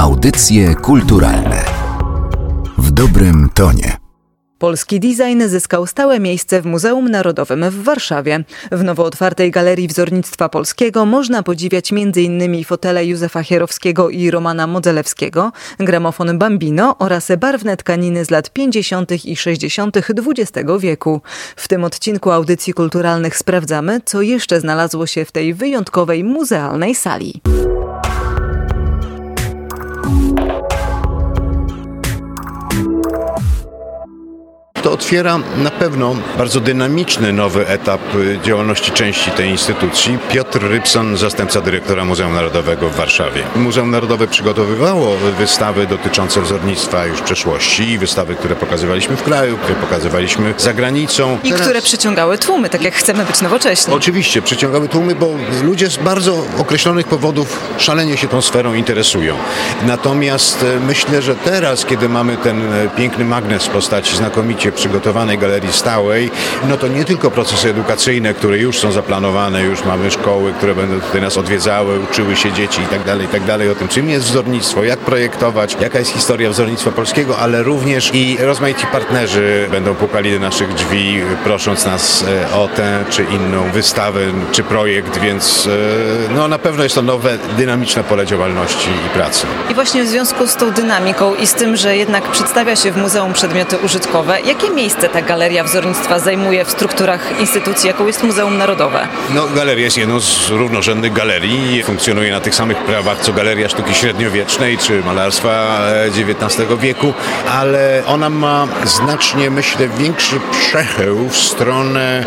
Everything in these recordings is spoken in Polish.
Audycje kulturalne w dobrym tonie. Polski design zyskał stałe miejsce w Muzeum Narodowym w Warszawie. W nowo otwartej Galerii Wzornictwa Polskiego można podziwiać m.in. fotele Józefa Hierowskiego i Romana Modzelewskiego, gramofon Bambino oraz barwne tkaniny z lat 50. i 60. XX wieku. W tym odcinku audycji kulturalnych sprawdzamy, co jeszcze znalazło się w tej wyjątkowej muzealnej sali. Thank you. To otwiera na pewno bardzo dynamiczny nowy etap y, działalności części tej instytucji. Piotr Rybson, zastępca dyrektora Muzeum Narodowego w Warszawie. Muzeum Narodowe przygotowywało wystawy dotyczące wzornictwa już w przeszłości i wystawy, które pokazywaliśmy w kraju, które pokazywaliśmy za granicą. I Teraz... które przyciągały tłumy, tak jak chcemy być nowocześni. Oczywiście, przyciągały tłumy, bo ludzie z bardzo określonych powodów szalenie się tą sferą interesują. Natomiast e, myślę, że teraz, kiedy mamy ten e, piękny magnes w postaci znakomicie przygotowanej galerii stałej, no to nie tylko procesy edukacyjne, które już są zaplanowane, już mamy szkoły, które będą tutaj nas odwiedzały, uczyły się dzieci i tak dalej, i tak dalej o tym, czym jest wzornictwo, jak projektować, jaka jest historia wzornictwa polskiego, ale również i rozmaici partnerzy będą pukali do naszych drzwi, prosząc nas e, o tę czy inną wystawę, czy projekt, więc e, no na pewno jest to nowe, dynamiczne pole działalności i pracy. I właśnie w związku z tą dynamiką i z tym, że jednak przedstawia się w muzeum przedmioty użytkowe, jak Jakie miejsce ta Galeria Wzornictwa zajmuje w strukturach instytucji, jaką jest Muzeum Narodowe? No, galeria jest jedną z równorzędnych galerii. Funkcjonuje na tych samych prawach co Galeria Sztuki Średniowiecznej czy malarstwa XIX wieku, ale ona ma znacznie, myślę, większy przechył w stronę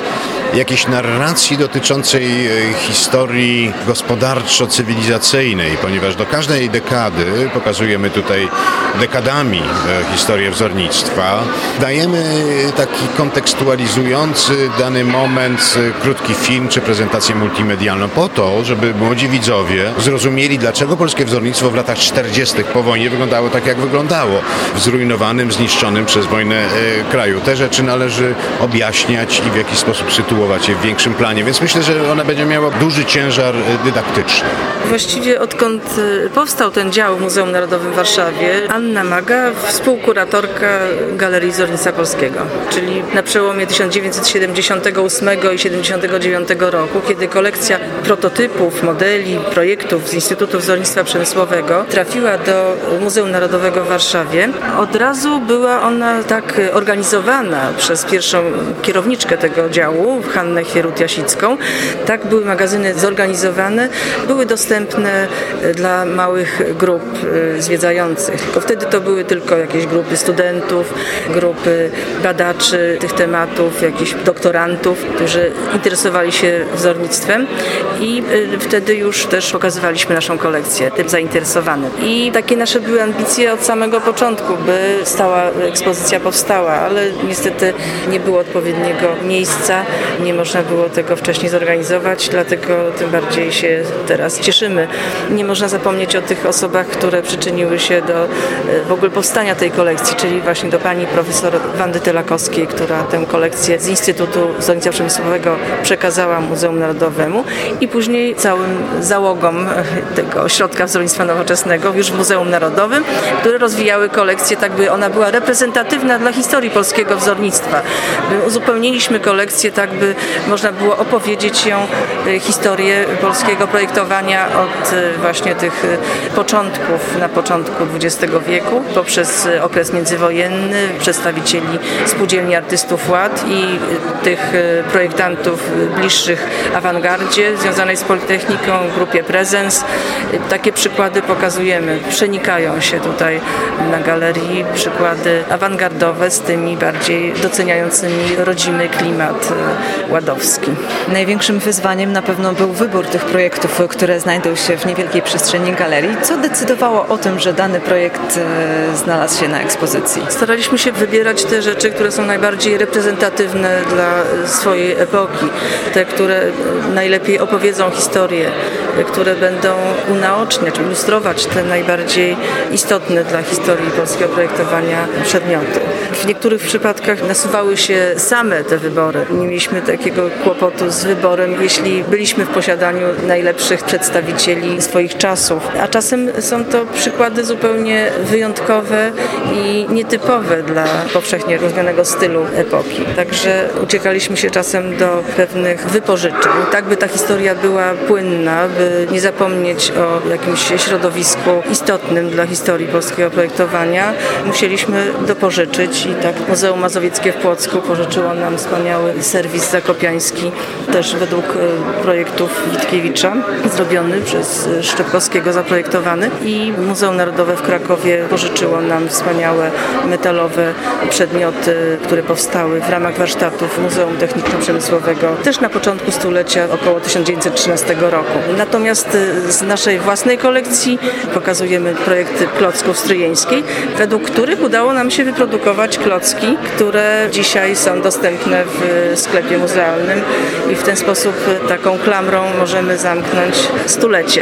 jakiejś narracji dotyczącej e, historii gospodarczo-cywilizacyjnej, ponieważ do każdej dekady, pokazujemy tutaj dekadami e, historię wzornictwa, dajemy taki kontekstualizujący dany moment e, krótki film czy prezentację multimedialną po to, żeby młodzi widzowie zrozumieli, dlaczego polskie wzornictwo w latach 40. po wojnie wyglądało tak, jak wyglądało w zrujnowanym, zniszczonym przez wojnę kraju. Te rzeczy należy objaśniać i w jakiś sposób sytuować sytuować je w większym planie, więc myślę, że ona będzie miała duży ciężar y, dydaktyczny. Właściwie odkąd y, powstał ten dział w Muzeum Narodowym w Warszawie, Anna Maga, współkuratorka Galerii Zornictwa Polskiego, czyli na przełomie 1978 i 79 roku, kiedy kolekcja prototypów, modeli, projektów z Instytutu Wzornictwa Przemysłowego trafiła do Muzeum Narodowego w Warszawie, od razu była ona tak organizowana przez pierwszą kierowniczkę tego działu, Hannę Chwierut-Jasicką. Tak były magazyny zorganizowane, były dostępne e, dla małych grup e, zwiedzających. Tylko wtedy to były tylko jakieś grupy studentów, grupy badaczy tych tematów, jakichś doktorantów, którzy interesowali się wzornictwem i e, wtedy już też pokazywaliśmy naszą kolekcję tym zainteresowanym. I takie nasze były ambicje od samego początku, by stała ekspozycja powstała, ale niestety nie było odpowiedniego miejsca, nie można było tego wcześniej zorganizować, dlatego tym bardziej się teraz cieszymy. Nie można zapomnieć o tych osobach, które przyczyniły się do e, w ogóle powstania tej kolekcji, czyli właśnie do pani profesor Wandy Tylakowskiej, która tę kolekcję z Instytutu Wzornictwa Przemysłowego przekazała Muzeum Narodowemu i później całym załogom e, tego Ośrodka Wzornictwa Nowoczesnego już w Muzeum Narodowym, które rozwijały kolekcję tak, by ona była reprezentatywna dla historii polskiego wzornictwa. Uzupełniliśmy kolekcję tak, by można było opowiedzieć ją, e, historię polskiego projektowania od e, właśnie tych e, początków, na początku XX wieku, poprzez okres międzywojenny, przedstawicieli spółdzielni artystów ład i tych projektantów bliższych awangardzie związanej z Politechniką, grupie Prezens. Takie przykłady pokazujemy. Przenikają się tutaj na galerii przykłady awangardowe z tymi bardziej doceniającymi rodzimy klimat Ładowski. Największym wyzwaniem na pewno był wybór tych projektów, które znajdą się w niewielkiej przestrzeni galerii. Co decydowało o tym, że dany projekt e, znalazł się na ekspozycji? Staraliśmy się wybierać te rzeczy, które są najbardziej reprezentatywne dla swojej epoki, te, które najlepiej opowiedzą historię, które będą unaoczniać, ilustrować te najbardziej istotne dla historii polskiego projektowania przedmioty. W niektórych przypadkach nasuwały się same te wybory. Nie mieliśmy takiego kłopotu z wyborem, jeśli byliśmy w posiadaniu najlepszych przedstawicieli swoich czasów. A czasem są to przykłady zupełnie wyjątkowe i nietypowe dla powszechnie rozumianego stylu epoki. Także uciekaliśmy się czasem do pewnych wypożyczeń. Tak by ta historia była płynna, by nie zapomnieć o jakimś środowisku istotnym dla historii polskiego projektowania, musieliśmy dopożyczyć tak Muzeum Mazowieckie w Płocku pożyczyło nam wspaniały serwis zakopiański, też według e, projektów Witkiewicza, zrobiony przez Szczepkowskiego zaprojektowany i Muzeum Narodowe w Krakowie pożyczyło nam wspaniałe metalowe przedmioty, które powstały w ramach warsztatów Muzeum Techniczno-Przemysłowego też na początku stulecia, około 1913 roku. Natomiast e, z naszej własnej kolekcji pokazujemy projekty klocków stryjeńskiej, według których udało nam się wyprodukować klocki, które dzisiaj są dostępne w sklepie muzealnym i w ten sposób taką klamrą możemy zamknąć stulecie.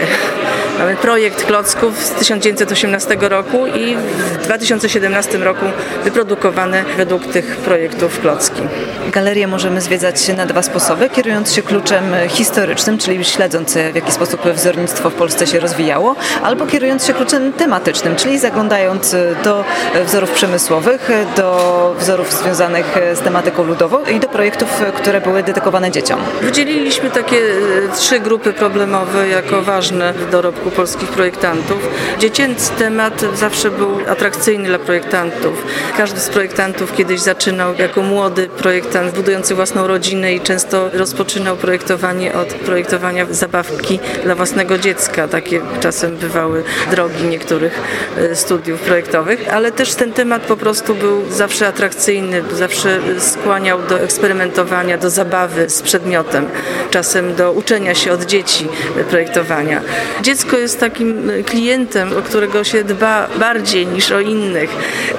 Mamy projekt klocków z 1918 roku i w 2017 roku wyprodukowane według tych projektów klocki. Galerię możemy zwiedzać na dwa sposoby, kierując się kluczem historycznym, czyli śledząc w jaki sposób wzornictwo w Polsce się rozwijało, albo kierując się kluczem tematycznym, czyli zaglądając do wzorów przemysłowych, do wzorów związanych z tematyką ludową i do projektów, które były dedykowane dzieciom. Wydzieliliśmy takie e, trzy grupy problemowe jako ważne w dorobku polskich projektantów. Dziecięcy temat zawsze był atrakcyjny dla projektantów. Każdy z projektantów kiedyś zaczynał jako młody projektant budujący własną rodzinę i często rozpoczynał projektowanie od projektowania zabawki dla własnego dziecka. Takie czasem bywały drogi niektórych e, studiów projektowych, ale też ten temat po prostu był zawsze atrakcyjny, zawsze skłaniał do eksperymentowania, do zabawy z przedmiotem, czasem do uczenia się od dzieci projektowania. Dziecko jest takim klientem, o którego się dba bardziej niż o innych.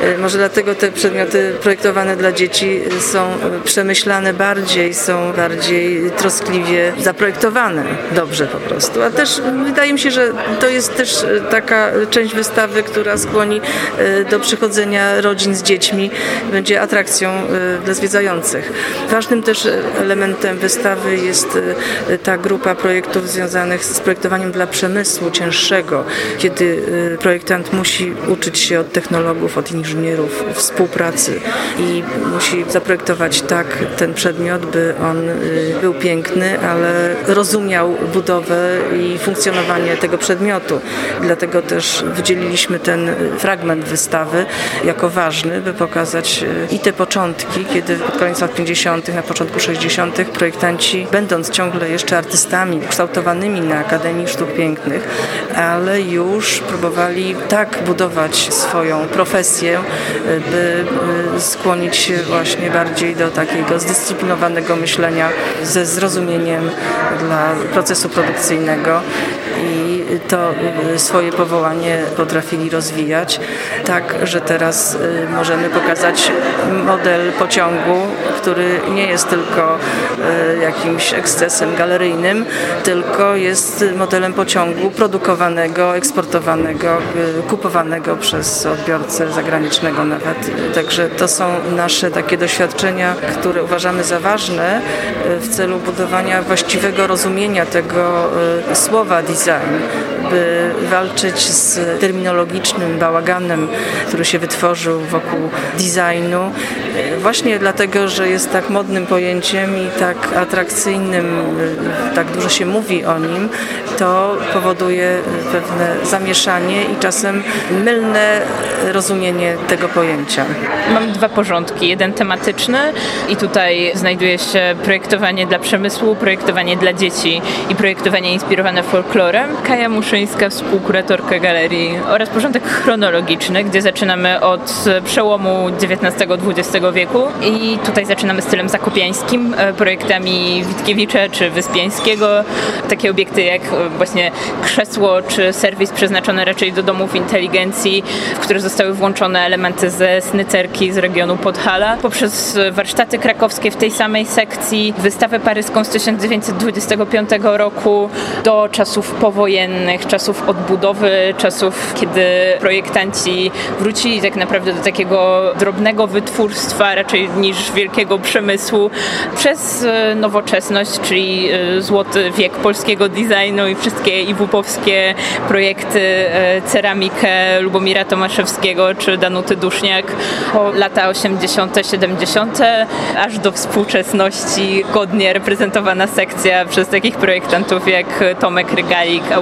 E, może dlatego te przedmioty projektowane dla dzieci są przemyślane bardziej, są bardziej troskliwie zaprojektowane. Dobrze po prostu. A też wydaje mi się, że to jest też taka część wystawy, która skłoni e, do przychodzenia rodzin z dziećmi, będzie atrakcją e, dla zwiedzających. Ważnym też elementem wystawy jest ta grupa projektów związanych z projektowaniem dla przemysłu cięższego, kiedy y, projektant musi uczyć się od technologów, od inżynierów współpracy i musi zaprojektować tak ten przedmiot, by on y, był piękny, ale rozumiał budowę i funkcjonowanie tego przedmiotu. Dlatego też wydzieliliśmy ten fragment wystawy jako ważny, by pokazać y, i te początki, kiedy pod koniec lat 50., na początku 60. projektanci, będąc ciągle jeszcze artystami kształtowanymi na Akademii Sztuk Pięknych, ale już próbowali tak budować swoją profesję, by y, skłonić się właśnie bardziej do takiego zdyscyplinowanego myślenia ze zrozumieniem dla procesu produkcyjnego. I to y, swoje powołanie potrafili rozwijać, tak, że teraz możemy pokazać model pociągu, który nie jest tylko jakimś ekscesem galeryjnym, tylko jest modelem pociągu produkowanego, eksportowanego, y, kupowanego przez odbiorcę zagranicznego nawet. Także to są nasze takie doświadczenia, które uważamy za ważne y, w celu budowania właściwego rozumienia tego słowa design, by walczyć z terminologicznym bałaganem, który się wytworzył wokół designu, właśnie dlatego, że jest tak modnym pojęciem i tak atrakcyjnym, tak dużo się mówi o nim, to powoduje pewne zamieszanie i czasem mylne rozumienie tego pojęcia. Mam dwa porządki. Jeden tematyczny i tutaj znajduje się projektowanie dla przemysłu, projektowanie dla dzieci i projektowanie inspirowane folklorem. Kaja Muszyńska, współkuratorka galerii oraz porządek chronologiczny, gdzie zaczynamy od przełomu XIX-XX wieku i tutaj zaczynamy stylem zakopiańskim, e, projektami Witkiewicza czy Wyspiańskiego. Takie obiekty jak właśnie krzesło czy serwis przeznaczony raczej do domów inteligencji, w które zostały włączone elementy ze snycerki z regionu Podhala, poprzez warsztaty krakowskie w tej samej sekcji, wystawę paryską z 1925 roku do czasów powojennych wojennych, czasów odbudowy, czasów, kiedy projektanci wrócili tak naprawdę do takiego drobnego wytwórstwa raczej niż wielkiego przemysłu przez e, nowoczesność, czyli e, złoty wiek polskiego designu i wszystkie iwupowskie projekty, e, ceramikę Lubomira Tomaszewskiego czy Danuty Duszniak po lata 80., 70., aż do współczesności godnie reprezentowana sekcja przez takich projektantów jak Tomek Rygalik,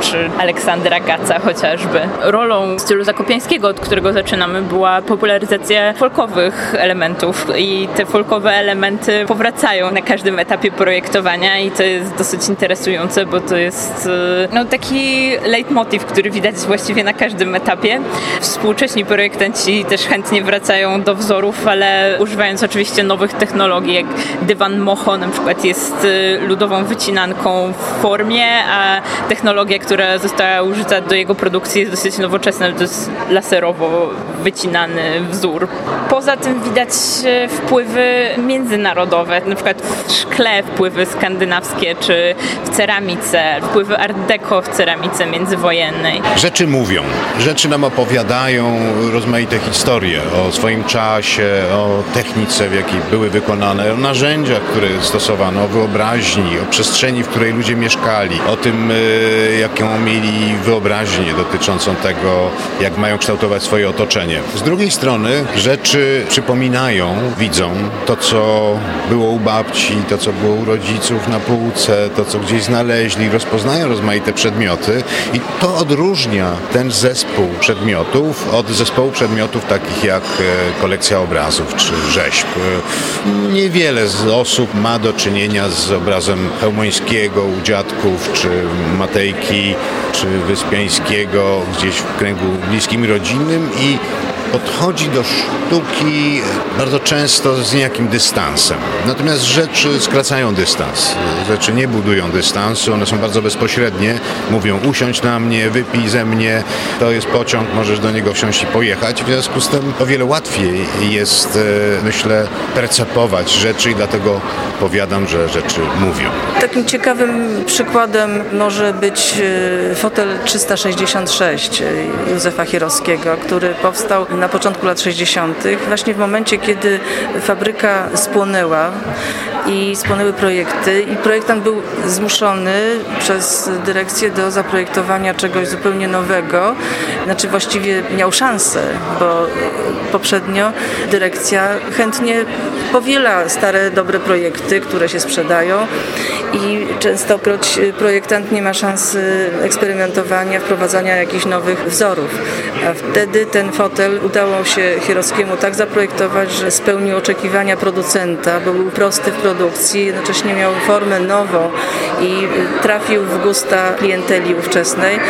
Czy Aleksandra Gaca chociażby. Rolą stylu zakopiańskiego, od którego zaczynamy, była popularyzacja folkowych elementów i te folkowe elementy powracają na każdym etapie projektowania i to jest dosyć interesujące, bo to jest e, no, taki leitmotiv, który widać właściwie na każdym etapie. Współcześni projektanci też chętnie wracają do wzorów, ale używając oczywiście nowych technologii, jak dywan Moho na przykład jest e, ludową wycinanką w formie, a technologia, która została użyta do jego produkcji jest dosyć nowoczesna, to jest laserowo wycinany wzór. Poza tym widać e, wpływy międzynarodowe, na przykład w szkle wpływy skandynawskie, czy w ceramice, wpływy art deco w ceramice międzywojennej. Rzeczy mówią, rzeczy nam opowiadają rozmaite historie o swoim czasie, o technice, w jakiej były wykonane, o narzędziach, które stosowano, o wyobraźni, o przestrzeni, w której ludzie mieszkali, o tym, e, jaką mieli wyobraźnię dotyczącą tego, jak mają kształtować swoje otoczenie. Z drugiej strony rzeczy przypominają widzom to, co było u babci, to, co było u rodziców na półce, to, co gdzieś znaleźli, rozpoznają rozmaite przedmioty i to odróżnia ten zespół przedmiotów od zespołu przedmiotów takich jak e, kolekcja obrazów czy rzeźb. Niewiele z osób ma do czynienia z obrazem Chełmońskiego u dziadków, czy Czy Wyspiańskiego gdzieś w kręgu bliskim rodzinnym i podchodzi do sztuki bardzo często z niejakim dystansem. Natomiast rzeczy skracają dystans. Rzeczy nie budują dystansu, one są bardzo bezpośrednie. Mówią usiądź na mnie, wypij ze mnie, to jest pociąg, możesz do niego wsiąść i pojechać. W związku z tym o wiele łatwiej jest, e, myślę, percepować rzeczy i dlatego powiadam, że rzeczy mówią. Takim ciekawym przykładem może być e, fotel 366 Józefa Chierowskiego, który powstał na początku lat 60., właśnie w momencie, kiedy fabryka spłonęła i spłonęły projekty i projektant był zmuszony przez dyrekcję do zaprojektowania czegoś zupełnie nowego. Znaczy właściwie miał szansę, bo poprzednio dyrekcja chętnie powiela stare, dobre projekty, które się sprzedają i częstokroć projektant nie ma szansy eksperymentowania, wprowadzania jakichś nowych wzorów. A wtedy ten fotel udało się Chierowskiemu tak zaprojektować, że spełnił oczekiwania producenta, bo był prosty w produkcji, jednocześnie miał formę nową i trafił w gusta klienteli ówczesnej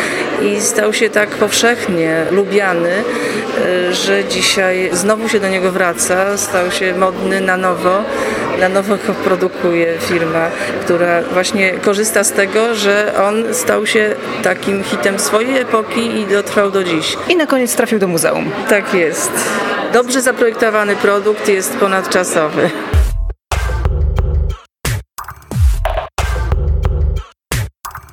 i stał się tak powszechnie lubiany, e, że dzisiaj znowu się do niego wraca, stał się modny na nowo na nowo go produkuje firma, która właśnie korzysta z tego, że on stał się takim hitem swojej epoki i dotrwał do dziś. I na koniec trafił do muzeum. Tak jest. Dobrze zaprojektowany produkt jest ponadczasowy.